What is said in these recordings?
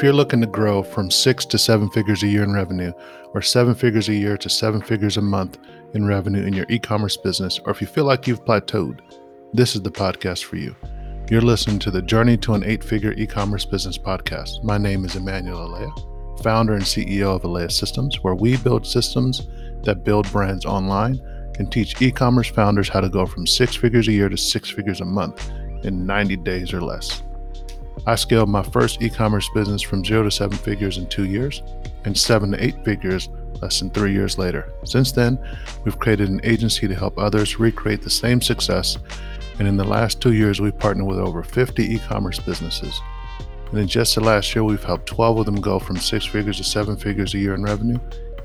If you're looking to grow from six to seven figures a year in revenue, or seven figures a year to seven figures a month in revenue in your e commerce business, or if you feel like you've plateaued, this is the podcast for you. You're listening to the Journey to an Eight Figure E Commerce Business podcast. My name is Emmanuel Alea, founder and CEO of Alea Systems, where we build systems that build brands online and teach e commerce founders how to go from six figures a year to six figures a month in 90 days or less. I scaled my first e commerce business from zero to seven figures in two years and seven to eight figures less than three years later. Since then, we've created an agency to help others recreate the same success. And in the last two years, we've partnered with over 50 e commerce businesses. And in just the last year, we've helped 12 of them go from six figures to seven figures a year in revenue,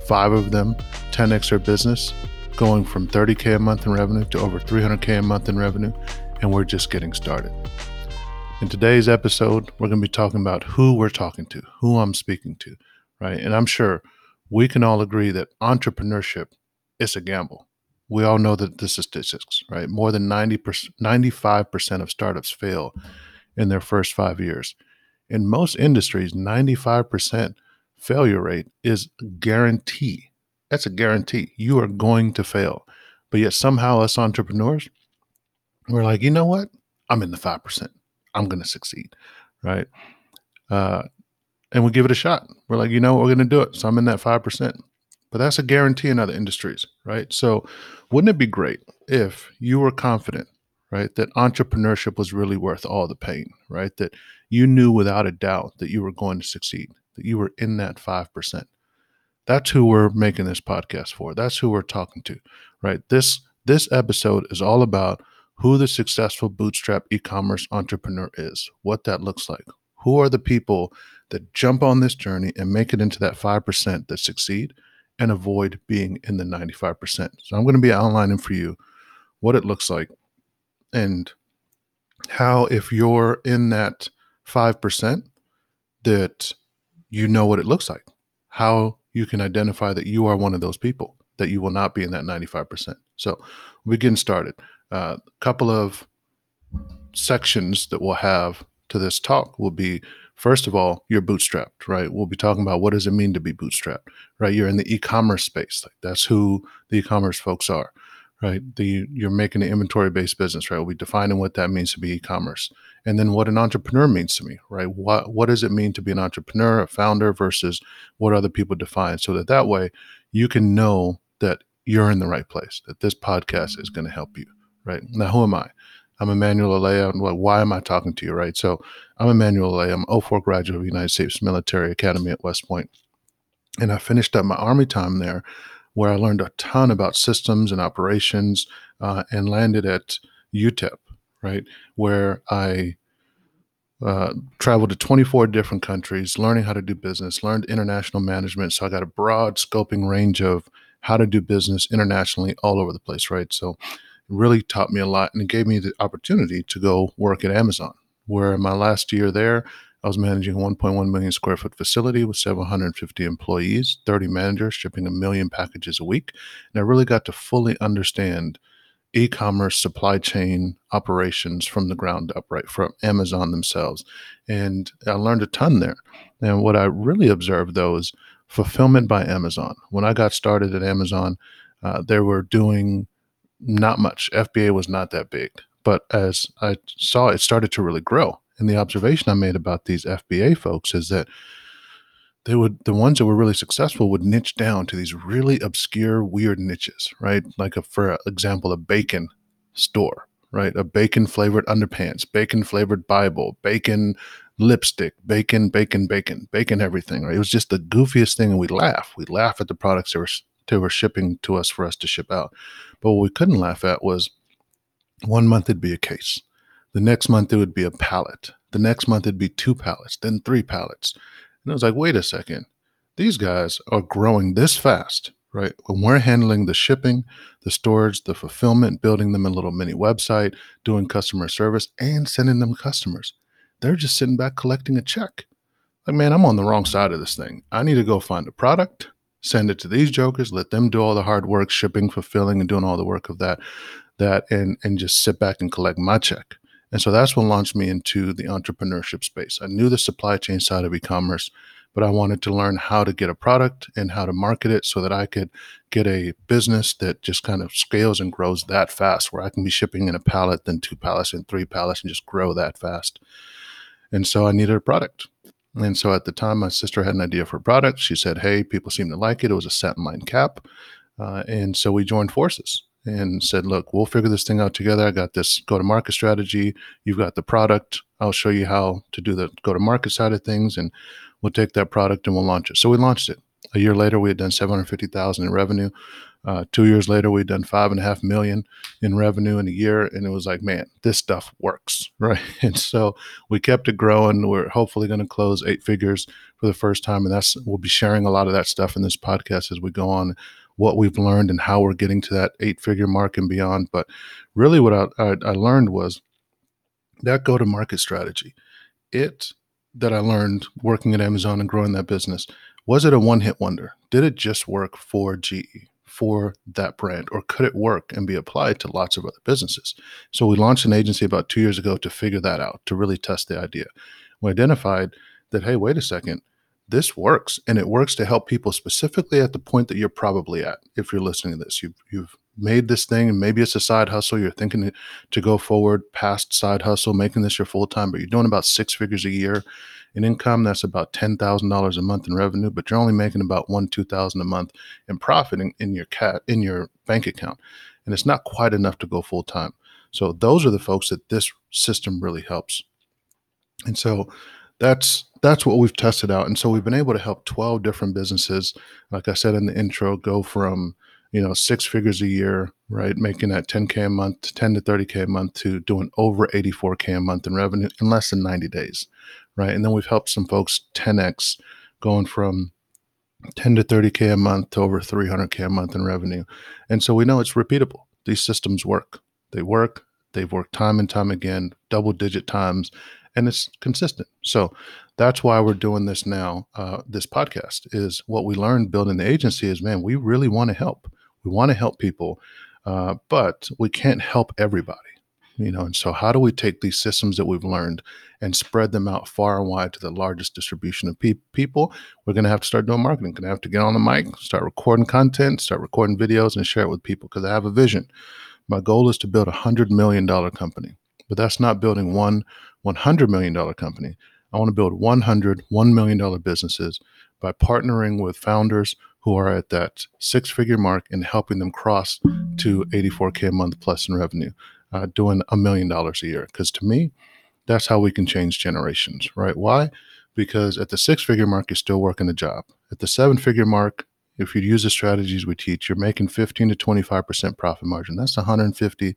five of them 10x their business, going from 30K a month in revenue to over 300K a month in revenue. And we're just getting started. In today's episode, we're going to be talking about who we're talking to, who I'm speaking to, right? And I'm sure we can all agree that entrepreneurship is a gamble. We all know that the statistics, right? More than 90%, 95% of startups fail in their first five years. In most industries, 95% failure rate is a guarantee. That's a guarantee. You are going to fail. But yet, somehow, us entrepreneurs, we're like, you know what? I'm in the 5%. I'm going to succeed, right? Uh, and we give it a shot. We're like, you know, we're going to do it. So I'm in that 5%. But that's a guarantee in other industries, right? So wouldn't it be great if you were confident, right, that entrepreneurship was really worth all the pain, right? That you knew without a doubt that you were going to succeed, that you were in that 5%. That's who we're making this podcast for. That's who we're talking to, right? This this episode is all about who the successful bootstrap e commerce entrepreneur is, what that looks like. Who are the people that jump on this journey and make it into that 5% that succeed and avoid being in the 95%? So I'm going to be outlining for you what it looks like and how, if you're in that 5%, that you know what it looks like, how you can identify that you are one of those people, that you will not be in that 95%. So we're getting started a couple of sections that we'll have to this talk will be first of all you're bootstrapped right? We'll be talking about what does it mean to be bootstrapped right? You're in the e-commerce space. Like that's who the e-commerce folks are right? The you're making an inventory based business right? We'll be defining what that means to be e-commerce. And then what an entrepreneur means to me right? What what does it mean to be an entrepreneur a founder versus what other people define? So that that way you can know that you're in the right place that this podcast is going to help you right? Now, who am I? I'm Emmanuel Alea. Why am I talking to you, right? So I'm Emmanuel Alea. I'm 04 graduate of the United States Military Academy at West Point. And I finished up my Army time there where I learned a ton about systems and operations uh, and landed at UTEP, right? Where I uh, traveled to 24 different countries, learning how to do business, learned international management. So I got a broad scoping range of how to do business internationally all over the place, right? So really taught me a lot and it gave me the opportunity to go work at Amazon, where in my last year there, I was managing a 1.1 million square foot facility with 750 employees, 30 managers, shipping a million packages a week. And I really got to fully understand e commerce supply chain operations from the ground up, right, from Amazon themselves. And I learned a ton there. And what I really observed, though, is fulfillment by Amazon. When I got started at Amazon, uh, they were doing not much. FBA was not that big. But as I saw, it started to really grow. And the observation I made about these FBA folks is that they would the ones that were really successful would niche down to these really obscure, weird niches, right? Like a, for example, a bacon store, right? A bacon flavored underpants, bacon flavored Bible, bacon lipstick, bacon, bacon, bacon, bacon, everything. Right? It was just the goofiest thing, and we laugh. We laugh at the products they were they were shipping to us for us to ship out. But what we couldn't laugh at was one month it'd be a case. The next month it would be a pallet. The next month it'd be two pallets, then three pallets. And I was like, wait a second. These guys are growing this fast, right? When we're handling the shipping, the storage, the fulfillment, building them a little mini website, doing customer service, and sending them customers. They're just sitting back collecting a check. Like, man, I'm on the wrong side of this thing. I need to go find a product send it to these jokers, let them do all the hard work, shipping, fulfilling, and doing all the work of that, that, and and just sit back and collect my check. And so that's what launched me into the entrepreneurship space. I knew the supply chain side of e commerce, but I wanted to learn how to get a product and how to market it so that I could get a business that just kind of scales and grows that fast, where I can be shipping in a pallet, then two pallets, and three pallets, and just grow that fast. And so I needed a product. And so at the time, my sister had an idea for a product. She said, Hey, people seem to like it. It was a satin line cap. Uh, and so we joined forces and said, Look, we'll figure this thing out together. I got this go to market strategy. You've got the product. I'll show you how to do the go to market side of things. And we'll take that product and we'll launch it. So we launched it. A year later, we had done 750,000 in revenue. Uh, two years later, we'd done five and a half million in revenue in a year, and it was like, man, this stuff works, right? And so we kept it growing. We're hopefully going to close eight figures for the first time, and that's we'll be sharing a lot of that stuff in this podcast as we go on, what we've learned and how we're getting to that eight-figure mark and beyond. But really, what I, I, I learned was that go-to-market strategy. It that I learned working at Amazon and growing that business was it a one-hit wonder? Did it just work for GE? For that brand or could it work and be applied to lots of other businesses? So we launched an agency about two years ago to figure that out to really test the idea. We identified that hey wait a second this works and it works to help people specifically at the point that you're probably at if you're listening to this. You've, you've made this thing and maybe it's a side hustle. You're thinking to go forward past side hustle making this your full time but you're doing about six figures a year in income that's about $10,000 a month in revenue but you're only making about 1 2000 a month in profit in, in your cat in your bank account. And it's not quite enough to go full time so those are the folks that this system really helps. And so that's that's what we've tested out. And so we've been able to help 12 different businesses. Like i said in the intro go from you know six figures a year right making that 10k a month 10 to 30k a month to doing over 84k a month in revenue in less than 90 days right? And then we've helped some folks 10x going from 10 to 30K a month to over 300K a month in revenue. And so we know it's repeatable. These systems work. They work. They've worked time and time again, double digit times, and it's consistent. So that's why we're doing this now. Uh, this podcast is what we learned building the agency is man, we really want to help. We want to help people, uh, but we can't help everybody you know and so how do we take these systems that we've learned and spread them out far and wide to the largest distribution of pe- people? We're going to have to start doing marketing going to have to get on the mic start recording content start recording videos and share it with people because i have a vision. My goal is to build a hundred million dollar company but that's not building one $100 million company. I want to build 100 $1 million businesses by partnering with founders who are at that six figure mark and helping them cross to 84k a month plus in revenue uh, doing a million dollars a year. Because to me, that's how we can change generations, right? Why? Because at the six figure mark, you're still working a job. At the seven figure mark, if you use the strategies we teach, you're making 15 to 25% profit margin. That's 150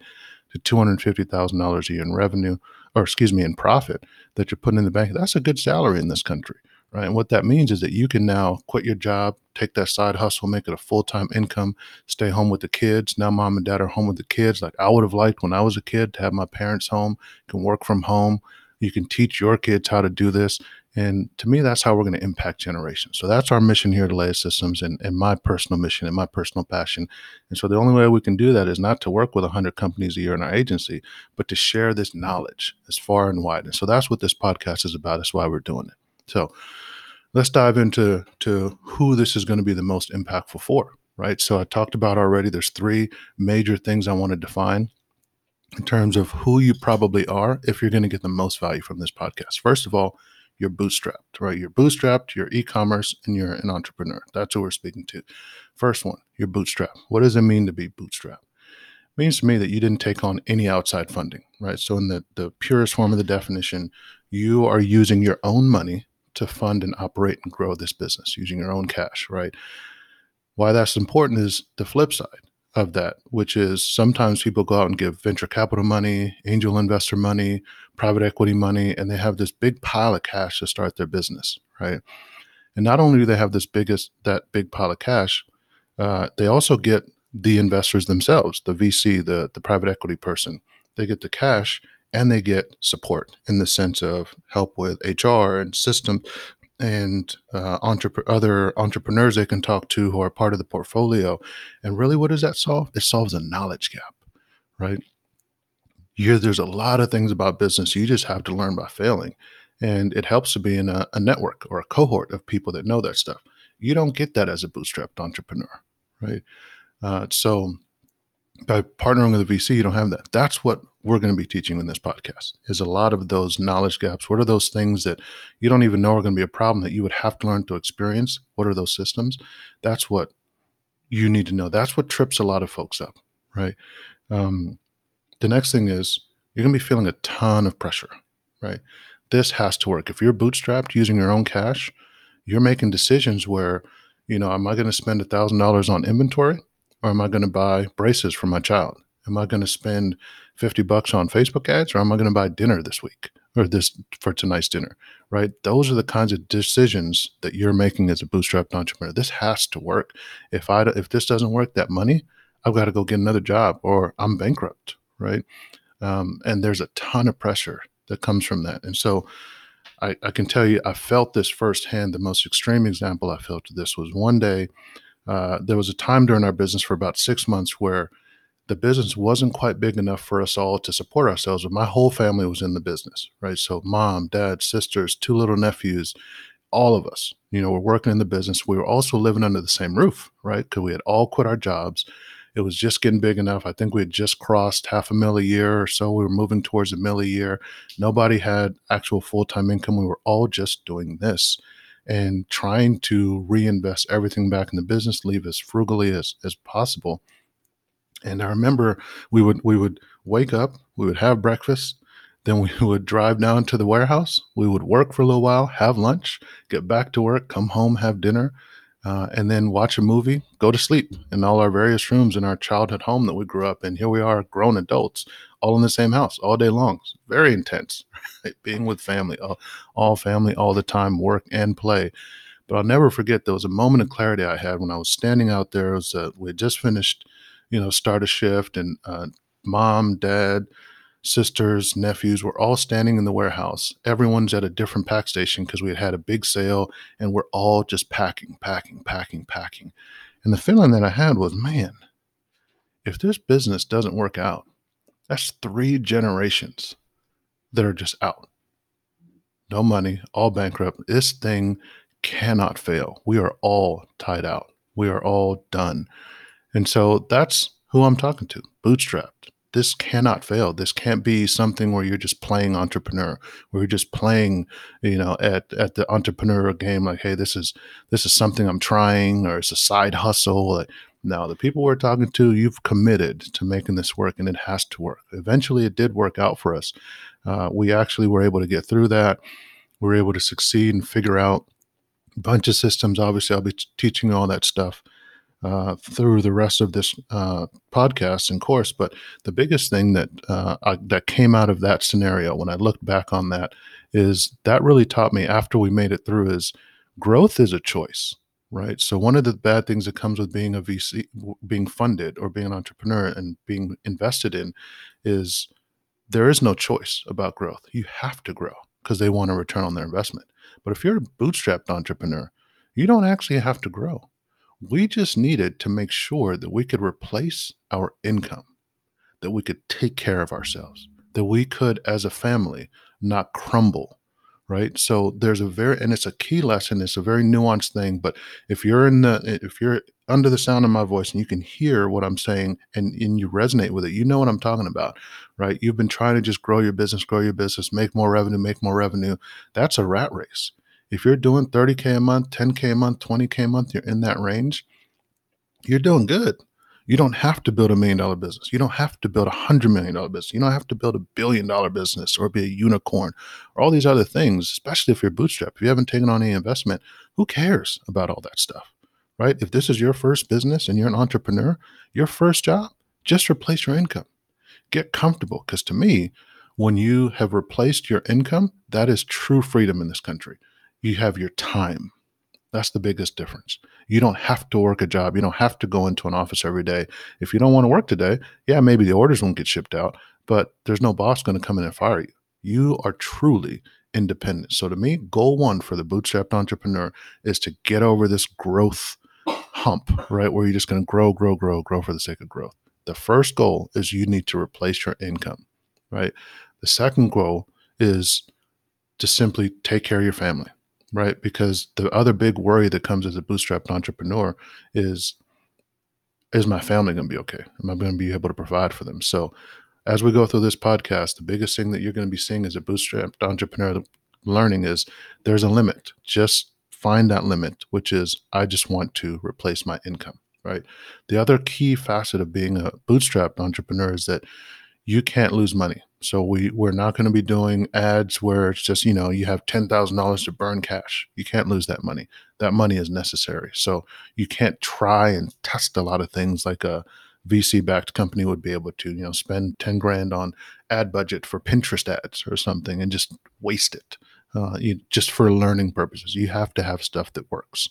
to $250,000 a year in revenue, or excuse me, in profit that you're putting in the bank. That's a good salary in this country right? And what that means is that you can now quit your job, take that side hustle, make it a full time income, stay home with the kids. Now, mom and dad are home with the kids. Like I would have liked when I was a kid to have my parents home, can work from home. You can teach your kids how to do this. And to me, that's how we're going to impact generations. So that's our mission here at Alea Systems and, and my personal mission and my personal passion. And so the only way we can do that is not to work with 100 companies a year in our agency, but to share this knowledge as far and wide. And so that's what this podcast is about. That's why we're doing it. So let's dive into to who this is going to be the most impactful for, right? So I talked about already there's three major things I want to define in terms of who you probably are if you're going to get the most value from this podcast. First of all, you're bootstrapped, right? You're bootstrapped, you're e-commerce, and you're an entrepreneur. That's who we're speaking to. First one, you're bootstrapped. What does it mean to be bootstrapped? It means to me that you didn't take on any outside funding, right? So in the, the purest form of the definition, you are using your own money to fund and operate and grow this business using your own cash, right? Why that's important is the flip side of that, which is sometimes people go out and give venture capital money, angel investor money, private equity money, and they have this big pile of cash to start their business, right? And not only do they have this biggest that big pile of cash, uh, they also get the investors themselves, the VC, the the private equity person. They get the cash and they get support in the sense of help with HR and system and uh, entrep- other entrepreneurs they can talk to who are part of the portfolio. And really, what does that solve? It solves a knowledge gap, right? You're, there's a lot of things about business you just have to learn by failing. And it helps to be in a, a network or a cohort of people that know that stuff. You don't get that as a bootstrapped entrepreneur, right? Uh, so by partnering with a VC, you don't have that. That's what we're going to be teaching in this podcast is a lot of those knowledge gaps. What are those things that you don't even know are going to be a problem that you would have to learn to experience? What are those systems? That's what you need to know. That's what trips a lot of folks up, right? Um, the next thing is you're going to be feeling a ton of pressure, right? This has to work. If you're bootstrapped using your own cash, you're making decisions where, you know, am I going to spend a thousand dollars on inventory? or am I going to buy braces for my child? Am I going to spend 50 bucks on Facebook ads or am I going to buy dinner this week or this for tonight's dinner? Right? Those are the kinds of decisions that you're making as a bootstrapped entrepreneur. This has to work. If I if this doesn't work, that money, I've got to go get another job or I'm bankrupt, right? Um, and there's a ton of pressure that comes from that. And so I, I can tell you, I felt this firsthand. The most extreme example I felt this was one day uh, there was a time during our business for about six months where the business wasn't quite big enough for us all to support ourselves. But my whole family was in the business, right? So mom, dad, sisters, two little nephews, all of us, you know, were working in the business. We were also living under the same roof, right? Because we had all quit our jobs. It was just getting big enough. I think we had just crossed half a mill a year or so. We were moving towards a mill a year. Nobody had actual full time income. We were all just doing this and trying to reinvest everything back in the business, leave as frugally as, as possible. And I remember we would we would wake up, we would have breakfast, then we would drive down to the warehouse. We would work for a little while, have lunch, get back to work, come home, have dinner, uh, and then watch a movie, go to sleep in all our various rooms in our childhood home that we grew up in. Here we are, grown adults, all in the same house all day long. It's very intense, right? being with family, all, all family, all the time, work and play. But I'll never forget there was a moment of clarity I had when I was standing out there. It was uh, we had just finished, you know, start a shift, and uh, mom, dad, sisters, nephews were all standing in the warehouse. Everyone's at a different pack station because we had had a big sale, and we're all just packing, packing, packing, packing. And the feeling that I had was, man, if this business doesn't work out, that's three generations that are just out. No money, all bankrupt. This thing cannot fail. We are all tied out. We are all done. And so that's who I'm talking to, bootstrapped. This cannot fail. This can't be something where you're just playing entrepreneur, where you're just playing, you know, at at the entrepreneurial game. Like, hey, this is this is something I'm trying, or it's a side hustle. Like, now, the people we're talking to, you've committed to making this work and it has to work. Eventually, it did work out for us. Uh, we actually were able to get through that. We were able to succeed and figure out a bunch of systems. Obviously, I'll be t- teaching you all that stuff uh, through the rest of this uh, podcast and course. But the biggest thing that uh, I, that came out of that scenario, when I looked back on that, is that really taught me after we made it through is growth is a choice right? So one of the bad things that comes with being a VC, being funded or being an entrepreneur and being invested in is there is no choice about growth. You have to grow because they want a return on their investment. But if you're a bootstrapped entrepreneur, you don't actually have to grow. We just needed to make sure that we could replace our income, that we could take care of ourselves, that we could, as a family, not crumble right? So there's a very and it's a key lesson it's a very nuanced thing but if you're in the if you're under the sound of my voice and you can hear what i'm saying and, and you resonate with it you know what i'm talking about right? You've been trying to just grow your business grow your business make more revenue make more revenue. That's a rat race if you're doing 30k a month 10k a month 20k a month you're in that range you're doing good you don't have to build a million dollar business. You don't have to build a hundred million dollar business. You don't have to build a billion dollar business or be a unicorn or all these other things, especially if you're bootstrapped. If you haven't taken on any investment, who cares about all that stuff? Right? If this is your first business and you're an entrepreneur, your first job, just replace your income. Get comfortable. Because to me, when you have replaced your income, that is true freedom in this country. You have your time. That's the biggest difference. You don't have to work a job. You don't have to go into an office every day. If you don't want to work today, yeah, maybe the orders won't get shipped out, but there's no boss going to come in and fire you. You are truly independent. So to me, goal one for the bootstrapped entrepreneur is to get over this growth hump, right? Where you're just going to grow, grow, grow, grow for the sake of growth. The first goal is you need to replace your income. right? The second goal is to simply take care of your family, right? Because the other big worry that comes as a bootstrapped entrepreneur is is my family going to be okay? Am I going to be able to provide for them? So, as we go through this podcast, the biggest thing that you're going to be seeing as a bootstrapped entrepreneur learning is there's a limit. Just find that limit, which is I just want to replace my income, right? The other key facet of being a bootstrapped entrepreneur is that you can't lose money. So we we're not going to be doing ads where it's just you know you have ten thousand dollars to burn cash. You can't lose that money. That money is necessary. So you can't try and test a lot of things like a VC backed company would be able to. You know, spend ten grand on ad budget for Pinterest ads or something and just waste it. Uh, you, just for learning purposes, you have to have stuff that works,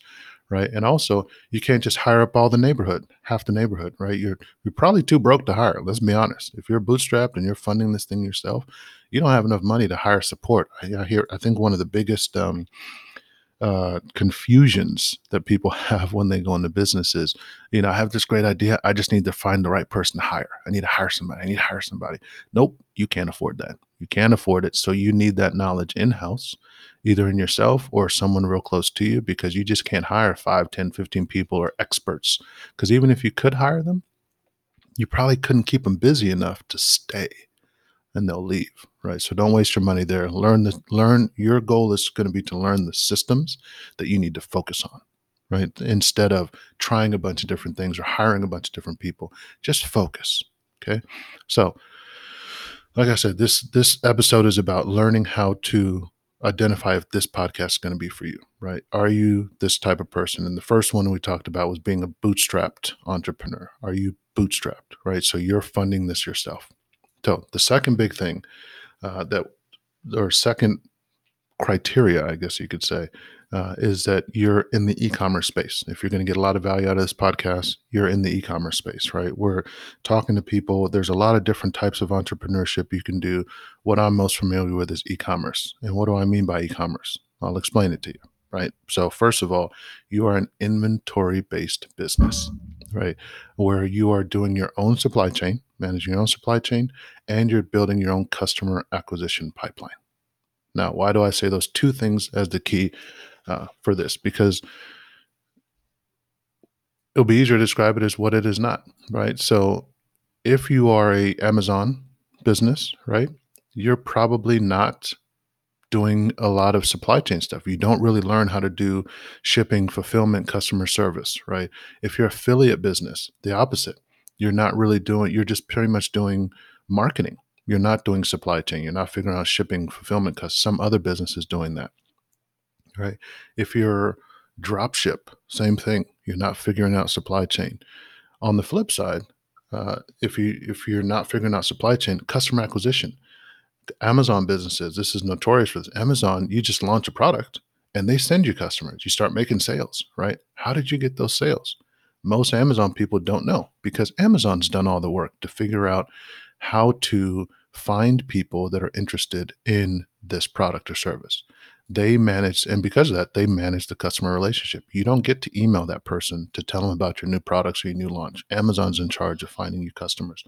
right? And also, you can't just hire up all the neighborhood, half the neighborhood, right? You're you're probably too broke to hire. Let's be honest. If you're bootstrapped and you're funding this thing yourself, you don't have enough money to hire support. I, I hear. I think one of the biggest um, uh, confusions that people have when they go into businesses. You know, I have this great idea. I just need to find the right person to hire. I need to hire somebody. I need to hire somebody. Nope, you can't afford that. You can't afford it. So you need that knowledge in house, either in yourself or someone real close to you, because you just can't hire 5, 10, 15 people or experts. Because even if you could hire them, you probably couldn't keep them busy enough to stay and they'll leave right so don't waste your money there. Learn the learn your goal is going to be to learn the systems that you need to focus on right? Instead of trying a bunch of different things or hiring a bunch of different people just focus okay? So like i said this this episode is about learning how to identify if this podcast is going to be for you right? Are you this type of person? And the first one we talked about was being a bootstrapped entrepreneur. Are you bootstrapped right? So you're funding this yourself. So the second big thing uh, that, or second criteria, I guess you could say, uh, is that you're in the e-commerce space. If you're going to get a lot of value out of this podcast, you're in the e-commerce space, right? We're talking to people. There's a lot of different types of entrepreneurship you can do. What I'm most familiar with is e-commerce. And what do I mean by e-commerce? I'll explain it to you, right? So first of all, you are an inventory-based business, right? Where you are doing your own supply chain managing your own supply chain, and you're building your own customer acquisition pipeline. Now, why do I say those two things as the key uh, for this? Because it'll be easier to describe it as what it is not, right? So, if you are a Amazon business, right, you're probably not doing a lot of supply chain stuff. You don't really learn how to do shipping, fulfillment, customer service, right? If you're affiliate business, the opposite. You're not really doing you're just pretty much doing marketing. You're not doing supply chain. You're not figuring out shipping fulfillment because some other business is doing that right? If you're drop ship same thing. You're not figuring out supply chain. On the flip side uh, if you if you're not figuring out supply chain customer acquisition amazon businesses this is notorious for this amazon you just launch a product and they send you customers you start making sales right how did you get those sales most Amazon people don't know because Amazon's done all the work to figure out how to find people that are interested in this product or service. They manage, and because of that, they manage the customer relationship. You don't get to email that person to tell them about your new products or your new launch. Amazon's in charge of finding you customers.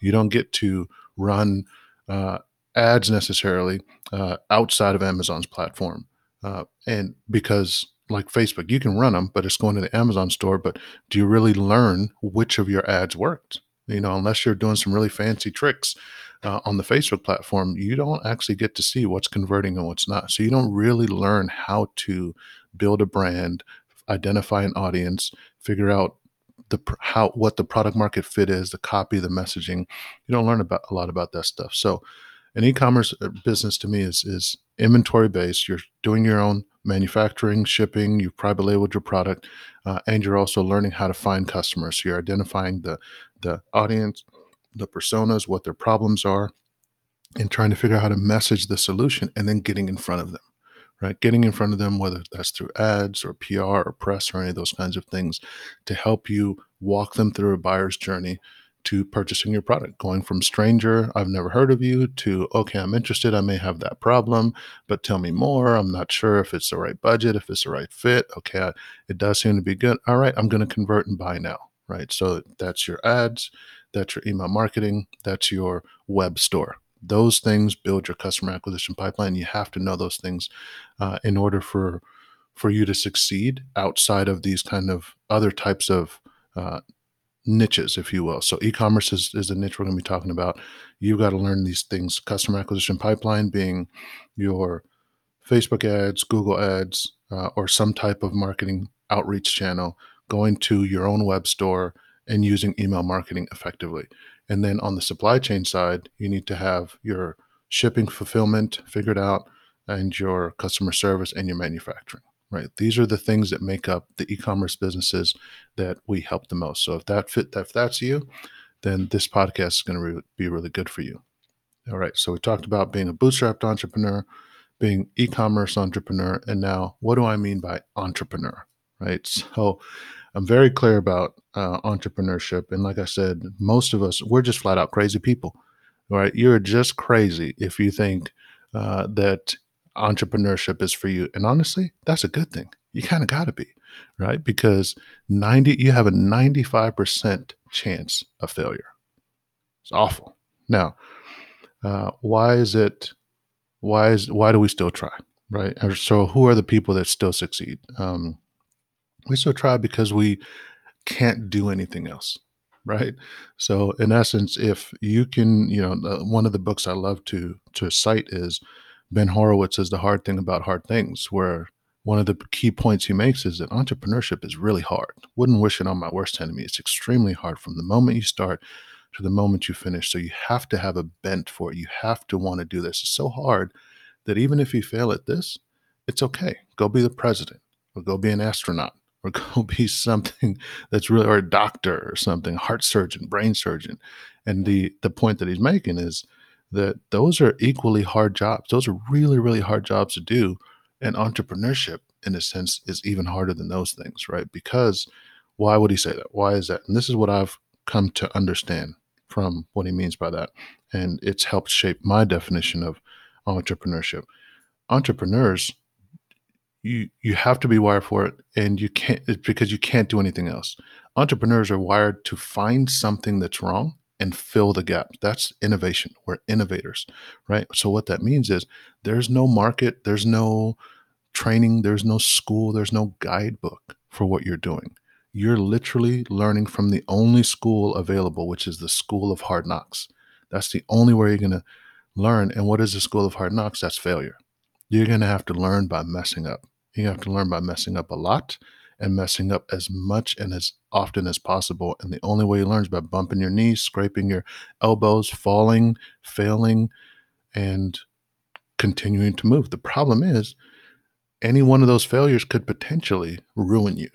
You don't get to run uh, ads necessarily uh, outside of Amazon's platform. Uh, and because like Facebook, you can run them, but it's going to the Amazon store. But do you really learn which of your ads worked? You know, unless you're doing some really fancy tricks uh, on the Facebook platform, you don't actually get to see what's converting and what's not. So you don't really learn how to build a brand, identify an audience, figure out the how what the product market fit is, the copy, the messaging. You don't learn about a lot about that stuff. So an e-commerce uh, business to me is is inventory based. You're doing your own manufacturing, shipping. You've private labeled your product, uh, and you're also learning how to find customers. So you're identifying the the audience, the personas, what their problems are, and trying to figure out how to message the solution, and then getting in front of them. Right, getting in front of them, whether that's through ads or PR or press or any of those kinds of things, to help you walk them through a buyer's journey to purchasing your product, going from stranger, I've never heard of you, to okay, I'm interested, I may have that problem, but tell me more. I'm not sure if it's the right budget, if it's the right fit. Okay, it does seem to be good. All right, I'm going to convert and buy now. Right. So that's your ads, that's your email marketing, that's your web store Those things build your customer acquisition pipeline. You have to know those things uh, in order for for you to succeed outside of these kind of other types of uh, niches, if you will. So e-commerce is, is a niche we're going to be talking about. You've got to learn these things. Customer acquisition pipeline being your Facebook ads, Google ads, uh, or some type of marketing outreach channel, going to your own web store and using email marketing effectively. And then on the supply chain side, you need to have your shipping fulfillment figured out and your customer service and your manufacturing right? These are the things that make up the e-commerce businesses that we help the most. So if that fit, if that's you, then this podcast is going to re- be really good for you. All right. So we talked about being a bootstrapped entrepreneur, being e-commerce entrepreneur, and now what do I mean by entrepreneur? Right. So I'm very clear about uh, entrepreneurship, and like I said, most of us we're just flat out crazy people. Right. You're just crazy if you think uh, that entrepreneurship is for you. And honestly, that's a good thing. You kind of got to be, right? Because 90 you have a 95% chance of failure. It's awful. Now, uh, why is it why is why do we still try, right? So who are the people that still succeed? Um, we still try because we can't do anything else right so in essence if you can you know one of the books i love to to cite is Ben Horowitz is the hard thing about hard things, where one of the key points he makes is that entrepreneurship is really hard. Wouldn't wish it on my worst enemy. It's extremely hard from the moment you start to the moment you finish. So you have to have a bent for it. You have to want to do this. It's so hard that even if you fail at this, it's okay. Go be the president or go be an astronaut or go be something that's really or a doctor or something, heart surgeon, brain surgeon. And the the point that he's making is that those are equally hard jobs. Those are really, really hard jobs to do. And entrepreneurship, in a sense, is even harder than those things, right? Because why would he say that? Why is that? And this is what I've come to understand from what he means by that. And it's helped shape my definition of entrepreneurship. Entrepreneurs, you you have to be wired for it and you can't because you can't do anything else. Entrepreneurs are wired to find something that's wrong and fill the gap. That's innovation. We're innovators, right? So what that means is there's no market, there's no training, there's no school, there's no guidebook for what you're doing. You're literally learning from the only school available, which is the school of hard knocks. That's the only way you're going to learn. And what is the school of hard knocks? That's failure. You're going to have to learn by messing up. You have to learn by messing up a lot and messing up as much and as often as possible. And the only way you learn is by bumping your knees, scraping your elbows, falling, failing, and continuing to move. The problem is, any one of those failures could potentially ruin you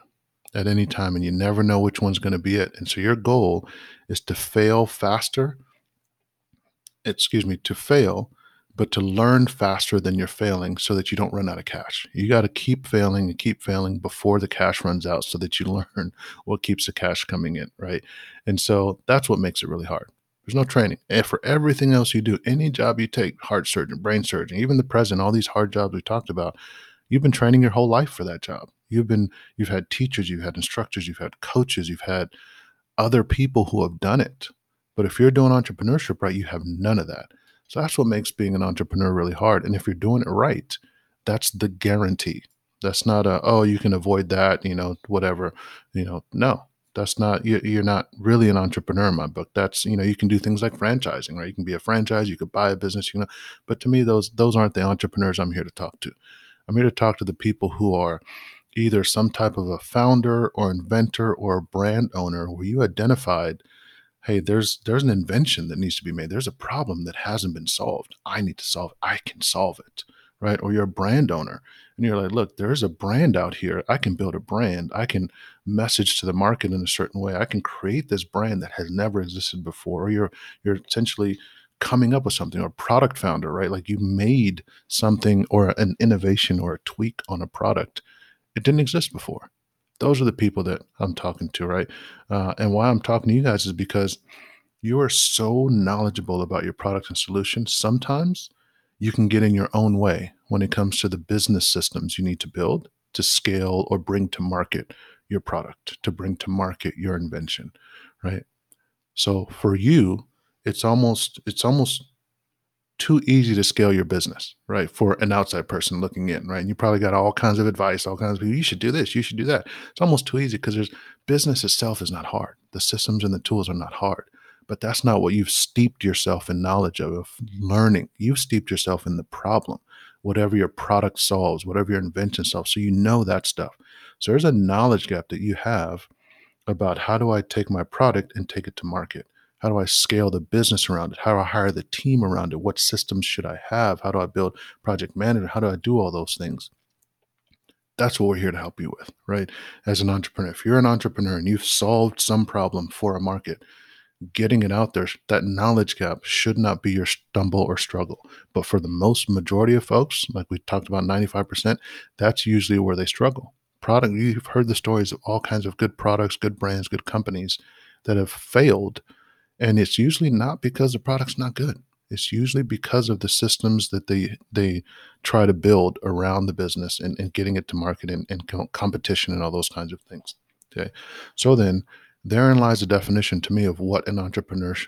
at any time, and you never know which one's going to be it. And so, your goal is to fail faster, excuse me, to fail but to learn faster than you're failing so that you don't run out of cash. You got to keep failing and keep failing before the cash runs out so that you learn what keeps the cash coming in, right? And so that's what makes it really hard. There's no training. And for everything else you do, any job you take, heart surgeon, brain surgeon, even the president, all these hard jobs we talked about, you've been training your whole life for that job. You've been you've had teachers, you've had instructors, you've had coaches, you've had other people who have done it. But if you're doing entrepreneurship right, you have none of that. So that's what makes being an entrepreneur really hard. And if you're doing it right, that's the guarantee. That's not a, oh, you can avoid that, you know, whatever, you know, no, that's not, you're not really an entrepreneur in my book. That's, you know, you can do things like franchising, right? You can be a franchise, you could buy a business, you know, but to me, those, those aren't the entrepreneurs I'm here to talk to. I'm here to talk to the people who are either some type of a founder or inventor or a brand owner where you identified hey there's there's an invention that needs to be made. There's a problem that hasn't been solved. I need to solve it. i can solve it right? Or you're a brand owner and you're like look there's a brand out here. I can build a brand. I can message to the market in a certain way. I can create this brand that has never existed before. Or you're you're essentially coming up with something or product founder right? Like you made something or an innovation or a tweak on a product. It didn't exist before those are the people that I'm talking to, right? Uh, and why I'm talking to you guys is because you are so knowledgeable about your product and solution. Sometimes you can get in your own way when it comes to the business systems you need to build to scale or bring to market your product, to bring to market your invention, right? So for you, it's almost it's almost too easy to scale your business, right? For an outside person looking in, right? And you probably got all kinds of advice, all kinds of people. You should do this, you should do that. It's almost too easy because there's business itself is not hard. The systems and the tools are not hard. But that's not what you've steeped yourself in knowledge of, of learning. You've steeped yourself in the problem, whatever your product solves, whatever your invention solves. So you know that stuff. So there's a knowledge gap that you have about how do I take my product and take it to market? How do I scale the business around it? How do I hire the team around it? What systems should I have? How do I build project management? How do I do all those things? That's what we're here to help you with, right? As an entrepreneur, if you're an entrepreneur and you've solved some problem for a market, getting it out there, that knowledge gap should not be your stumble or struggle. But for the most majority of folks, like we talked about 95%, that's usually where they struggle. Product, you've heard the stories of all kinds of good products, good brands, good companies that have failed and it's usually not because the product's not good. It's usually because of the systems that they they try to build around the business and, and getting it to market and, and competition and all those kinds of things okay? So then therein lies the definition to me of what an entrepreneur sh-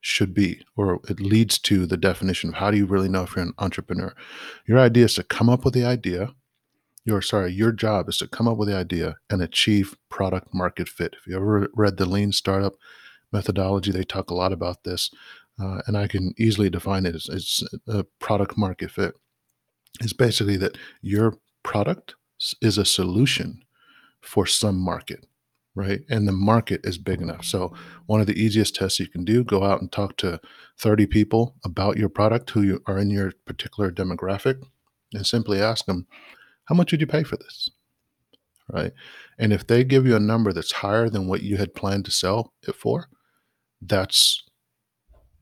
should be or it leads to the definition of how do you really know if you're an entrepreneur? Your idea is to come up with the idea your sorry your job is to come up with the idea and achieve product market fit. If you ever read the lean startup methodology. They talk a lot about this, uh, and I can easily define it as, as a product market fit. It's basically that your product is a solution for some market, right? And the market is big enough. So, one of the easiest tests you can do go out and talk to 30 people about your product who you are in your particular demographic and simply ask them, How much would you pay for this? Right. And if they give you a number that's higher than what you had planned to sell it for, that's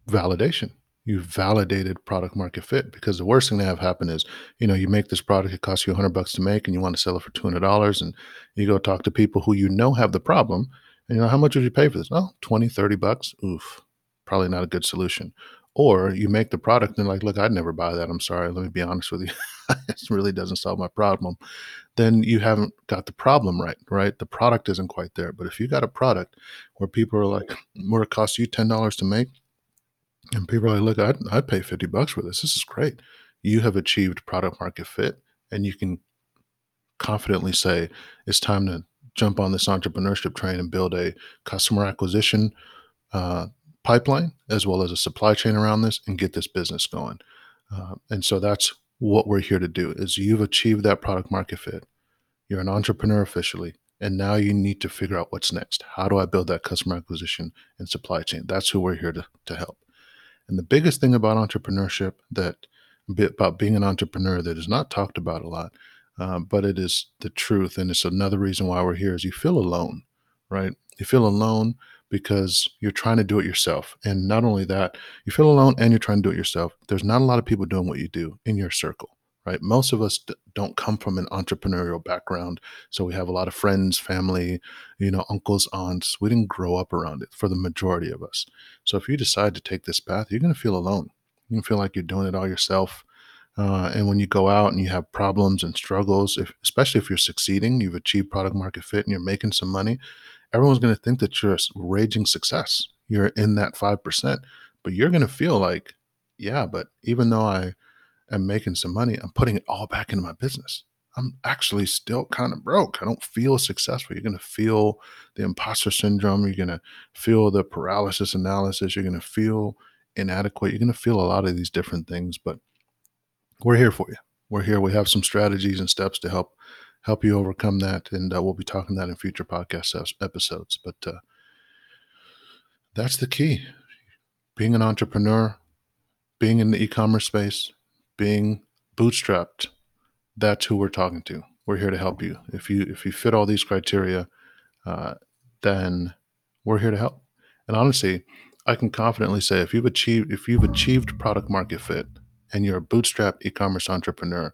validation. You've validated product market fit because the worst thing to have happen is, you know, you make this product, it costs you 100 bucks to make, and you want to sell it for $200. And you go talk to people who you know have the problem. And, you know, how much would you pay for this? Oh, 20, 30 bucks. Oof, probably not a good solution. Or you make the product and like, look, I'd never buy that. I'm sorry. Let me be honest with you. it really doesn't solve my problem. Then you haven't got the problem right, right? The product isn't quite there. But if you got a product where people are like, where it costs you $10 to make, and people are like, look, I'd, I'd pay 50 bucks for this. This is great. You have achieved product market fit and you can confidently say it's time to jump on this entrepreneurship train and build a customer acquisition uh, pipeline as well as a supply chain around this and get this business going. Uh, and so that's what we're here to do is you've achieved that product market fit. You're an entrepreneur officially. And now you need to figure out what's next. How do I build that customer acquisition and supply chain? That's who we're here to, to help. And the biggest thing about entrepreneurship that about being an entrepreneur that is not talked about a lot, uh, but it is the truth. And it's another reason why we're here is you feel alone, right? You feel alone because you're trying to do it yourself. And not only that, you feel alone and you're trying to do it yourself. There's not a lot of people doing what you do in your circle, right? Most of us d- don't come from an entrepreneurial background. So we have a lot of friends, family, you know, uncles, aunts. We didn't grow up around it for the majority of us. So if you decide to take this path, you're going to feel alone. You can feel like you're doing it all yourself. Uh, and when you go out and you have problems and struggles, if, especially if you're succeeding, you've achieved product market fit and you're making some money, everyone's going to think that you're a raging success. You're in that 5%, but you're going to feel like, yeah, but even though I am making some money, I'm putting it all back into my business. I'm actually still kind of broke. I don't feel successful. You're going to feel the imposter syndrome. You're going to feel the paralysis analysis. You're going to feel inadequate. You're going to feel a lot of these different things, but we're here for you. We're here. We have some strategies and steps to help help you overcome that. And uh, we'll be talking that in future podcast episodes. But uh, that's the key being an entrepreneur, being in the e commerce space, being bootstrapped. That's who we're talking to. We're here to help you. If you if you fit all these criteria, uh, then we're here to help. And honestly, I can confidently say if you've achieved if you've achieved product market fit and you're a bootstrap e-commerce entrepreneur,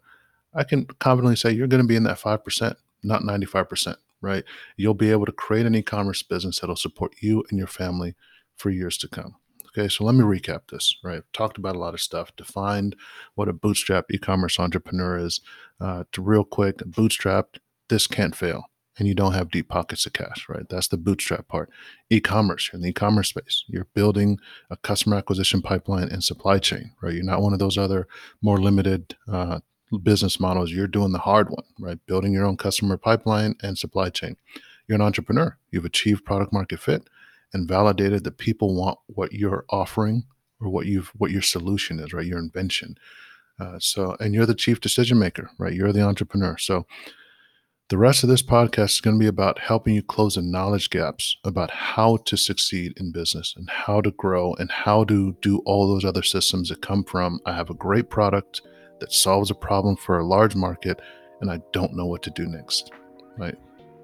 I can confidently say you're going to be in that 5%, not 95%, right? You'll be able to create an e commerce business that'll support you and your family for years to come. Okay, so let me recap this, right? I've talked about a lot of stuff, defined what a bootstrap e commerce entrepreneur is. Uh, to real quick, bootstrapped, this can't fail. and you don't have deep pockets of cash, right? That's the bootstrap part. E-commerce, you're in the e-commerce space. You're building a customer acquisition pipeline and supply chain, right? You're not one of those other more limited uh, business models. You're doing the hard one, right? Building your own customer pipeline and supply chain. You're an entrepreneur. You've achieved product market fit and validated that people want what you're offering or what you've what your solution is, right? Your invention. Uh, so, and you're the chief decision maker, right? You're the entrepreneur. So, the rest of this podcast is going to be about helping you close the knowledge gaps about how to succeed in business and how to grow and how to do all those other systems that come from I have a great product that solves a problem for a large market and I don't know what to do next. Right?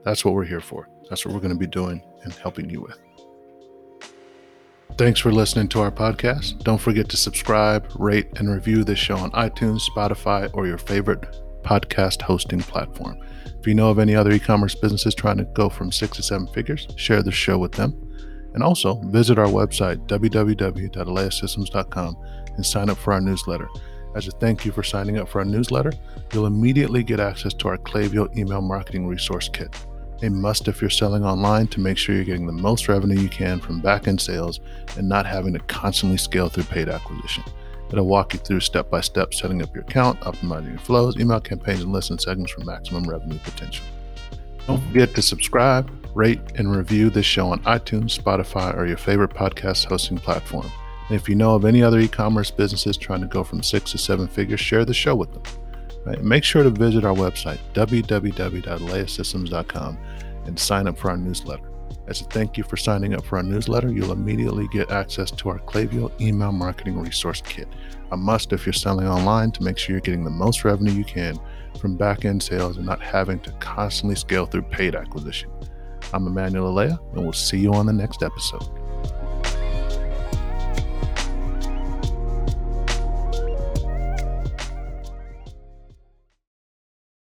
That's what we're here for. That's what we're going to be doing and helping you with. Thanks for listening to our podcast. Don't forget to subscribe, rate, and review this show on iTunes, Spotify, or your favorite podcast hosting platform. If you know of any other e commerce businesses trying to go from six to seven figures, share the show with them. And also visit our website, www.aleasystems.com, and sign up for our newsletter. As a thank you for signing up for our newsletter, you'll immediately get access to our Klaviyo email marketing resource kit. A must if you're selling online to make sure you're getting the most revenue you can from back end sales and not having to constantly scale through paid acquisition. It'll walk you through step by step setting up your account, optimizing your flows, email campaigns, and listen segments for maximum revenue potential. Don't forget to subscribe, rate, and review this show on iTunes, Spotify, or your favorite podcast hosting platform. And if you know of any other e commerce businesses trying to go from six to seven figures, share the show with them. Right? Make sure to visit our website, www.aleasystems.com, and sign up for our newsletter. As a thank you for signing up for our newsletter, you'll immediately get access to our Klaviyo email marketing resource kit, a must if you're selling online to make sure you're getting the most revenue you can from back end sales and not having to constantly scale through paid acquisition. I'm Emmanuel Alea, and we'll see you on the next episode.